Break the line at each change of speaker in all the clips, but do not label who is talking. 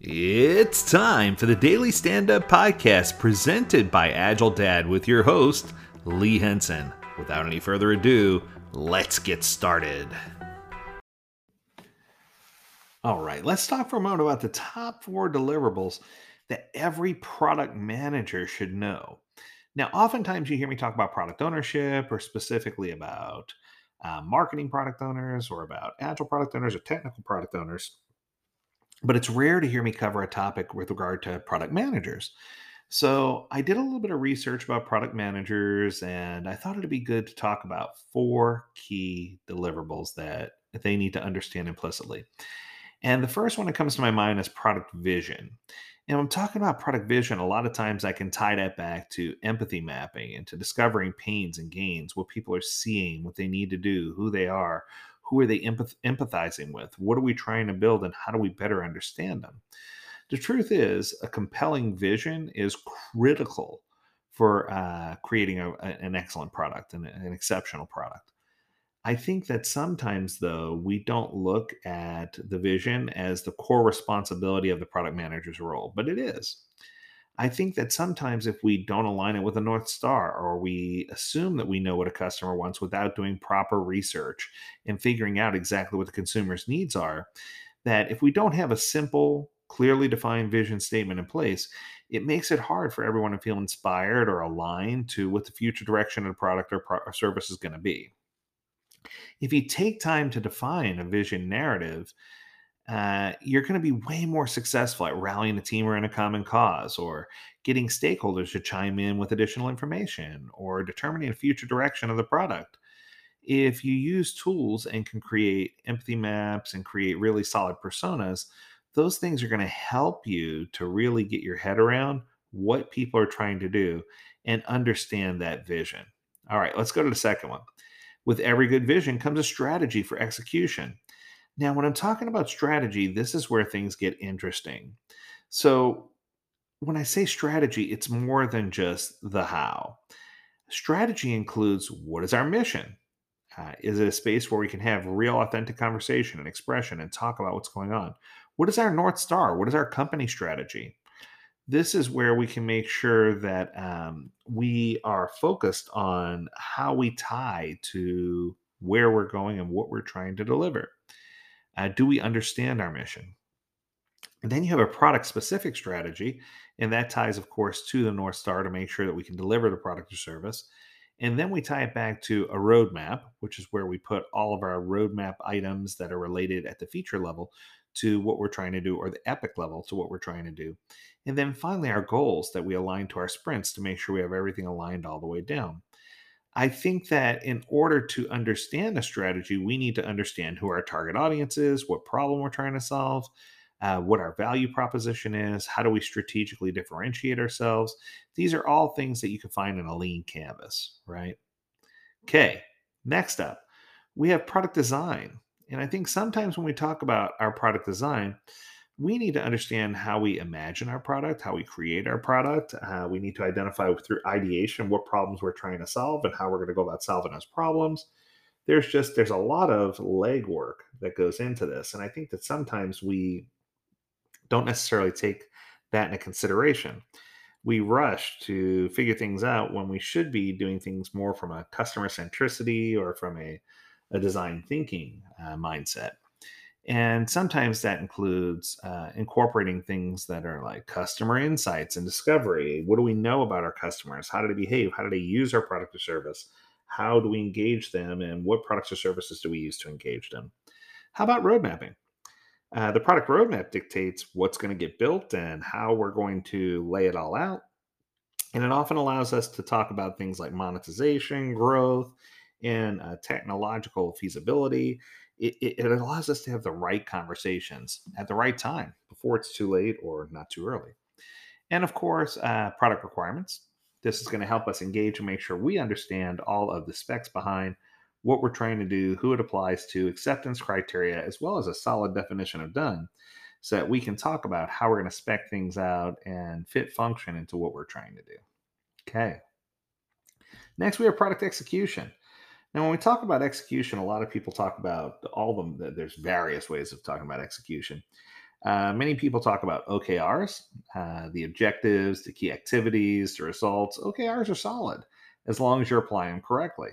It's time for the Daily Stand Up Podcast presented by Agile Dad with your host, Lee Henson. Without any further ado, let's get started. All right, let's talk for a moment about the top four deliverables that every product manager should know. Now, oftentimes you hear me talk about product ownership or specifically about uh, marketing product owners or about agile product owners or technical product owners but it's rare to hear me cover a topic with regard to product managers. So I did a little bit of research about product managers, and I thought it'd be good to talk about four key deliverables that they need to understand implicitly. And the first one that comes to my mind is product vision. And when I'm talking about product vision, a lot of times I can tie that back to empathy mapping and to discovering pains and gains, what people are seeing, what they need to do, who they are, who are they empath- empathizing with? What are we trying to build, and how do we better understand them? The truth is, a compelling vision is critical for uh, creating a, an excellent product and an exceptional product. I think that sometimes, though, we don't look at the vision as the core responsibility of the product manager's role, but it is. I think that sometimes if we don't align it with a North Star or we assume that we know what a customer wants without doing proper research and figuring out exactly what the consumer's needs are, that if we don't have a simple, clearly defined vision statement in place, it makes it hard for everyone to feel inspired or aligned to what the future direction of the product or, pro- or service is going to be. If you take time to define a vision narrative, uh, you're going to be way more successful at rallying a team around a common cause or getting stakeholders to chime in with additional information or determining a future direction of the product. If you use tools and can create empathy maps and create really solid personas, those things are going to help you to really get your head around what people are trying to do and understand that vision. All right, let's go to the second one. With every good vision comes a strategy for execution. Now, when I'm talking about strategy, this is where things get interesting. So, when I say strategy, it's more than just the how. Strategy includes what is our mission? Uh, is it a space where we can have real, authentic conversation and expression and talk about what's going on? What is our North Star? What is our company strategy? This is where we can make sure that um, we are focused on how we tie to where we're going and what we're trying to deliver. Uh, do we understand our mission? And then you have a product specific strategy, and that ties, of course, to the North Star to make sure that we can deliver the product or service. And then we tie it back to a roadmap, which is where we put all of our roadmap items that are related at the feature level to what we're trying to do, or the epic level to what we're trying to do. And then finally, our goals that we align to our sprints to make sure we have everything aligned all the way down. I think that in order to understand a strategy, we need to understand who our target audience is, what problem we're trying to solve, uh, what our value proposition is, how do we strategically differentiate ourselves. These are all things that you can find in a lean canvas, right? Okay, next up, we have product design. And I think sometimes when we talk about our product design, we need to understand how we imagine our product, how we create our product. Uh, we need to identify through ideation what problems we're trying to solve and how we're going to go about solving those problems. There's just there's a lot of legwork that goes into this, and I think that sometimes we don't necessarily take that into consideration. We rush to figure things out when we should be doing things more from a customer centricity or from a, a design thinking uh, mindset. And sometimes that includes uh, incorporating things that are like customer insights and discovery. What do we know about our customers? How do they behave? How do they use our product or service? How do we engage them? And what products or services do we use to engage them? How about road mapping? Uh, the product roadmap dictates what's going to get built and how we're going to lay it all out. And it often allows us to talk about things like monetization, growth, and uh, technological feasibility it, it, allows us to have the right conversations at the right time before it's too late or not too early. And of course, uh, product requirements. This is going to help us engage and make sure we understand all of the specs behind what we're trying to do, who it applies to, acceptance criteria, as well as a solid definition of done so that we can talk about how we're going to spec things out and fit function into what we're trying to do. Okay. Next, we have product execution. Now, when we talk about execution, a lot of people talk about all of them. There's various ways of talking about execution. Uh, many people talk about OKRs, uh, the objectives, the key activities, the results. OKRs are solid as long as you're applying them correctly.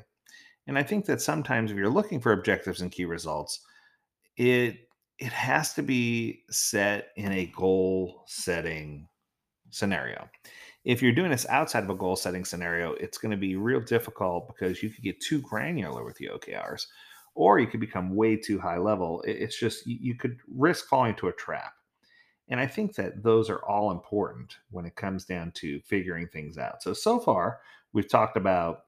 And I think that sometimes if you're looking for objectives and key results, it it has to be set in a goal setting scenario. If you're doing this outside of a goal setting scenario, it's going to be real difficult because you could get too granular with the OKRs or you could become way too high level. It's just you could risk falling into a trap. And I think that those are all important when it comes down to figuring things out. So, so far, we've talked about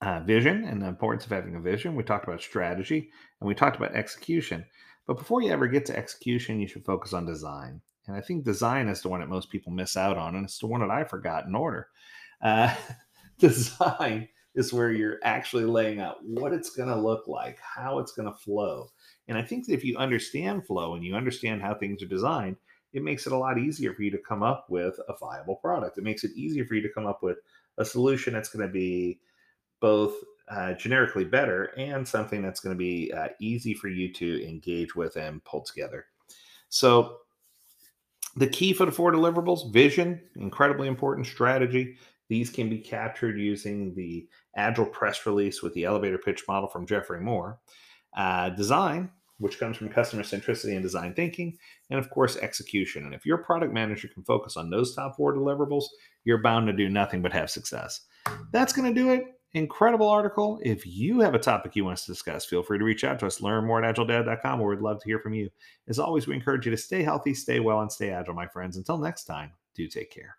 uh, vision and the importance of having a vision. We talked about strategy and we talked about execution. But before you ever get to execution, you should focus on design. And I think design is the one that most people miss out on, and it's the one that I forgot in order. Uh, design is where you're actually laying out what it's going to look like, how it's going to flow. And I think that if you understand flow and you understand how things are designed, it makes it a lot easier for you to come up with a viable product. It makes it easier for you to come up with a solution that's going to be both uh, generically better and something that's going to be uh, easy for you to engage with and pull together. So, the key for the four deliverables vision, incredibly important strategy, these can be captured using the Agile press release with the elevator pitch model from Geoffrey Moore. Uh, design, which comes from customer centricity and design thinking, and of course, execution. And if your product manager can focus on those top four deliverables, you're bound to do nothing but have success. That's going to do it. Incredible article. If you have a topic you want us to discuss, feel free to reach out to us. Learn more at agiledad.com, where we'd love to hear from you. As always, we encourage you to stay healthy, stay well, and stay agile, my friends. Until next time, do take care.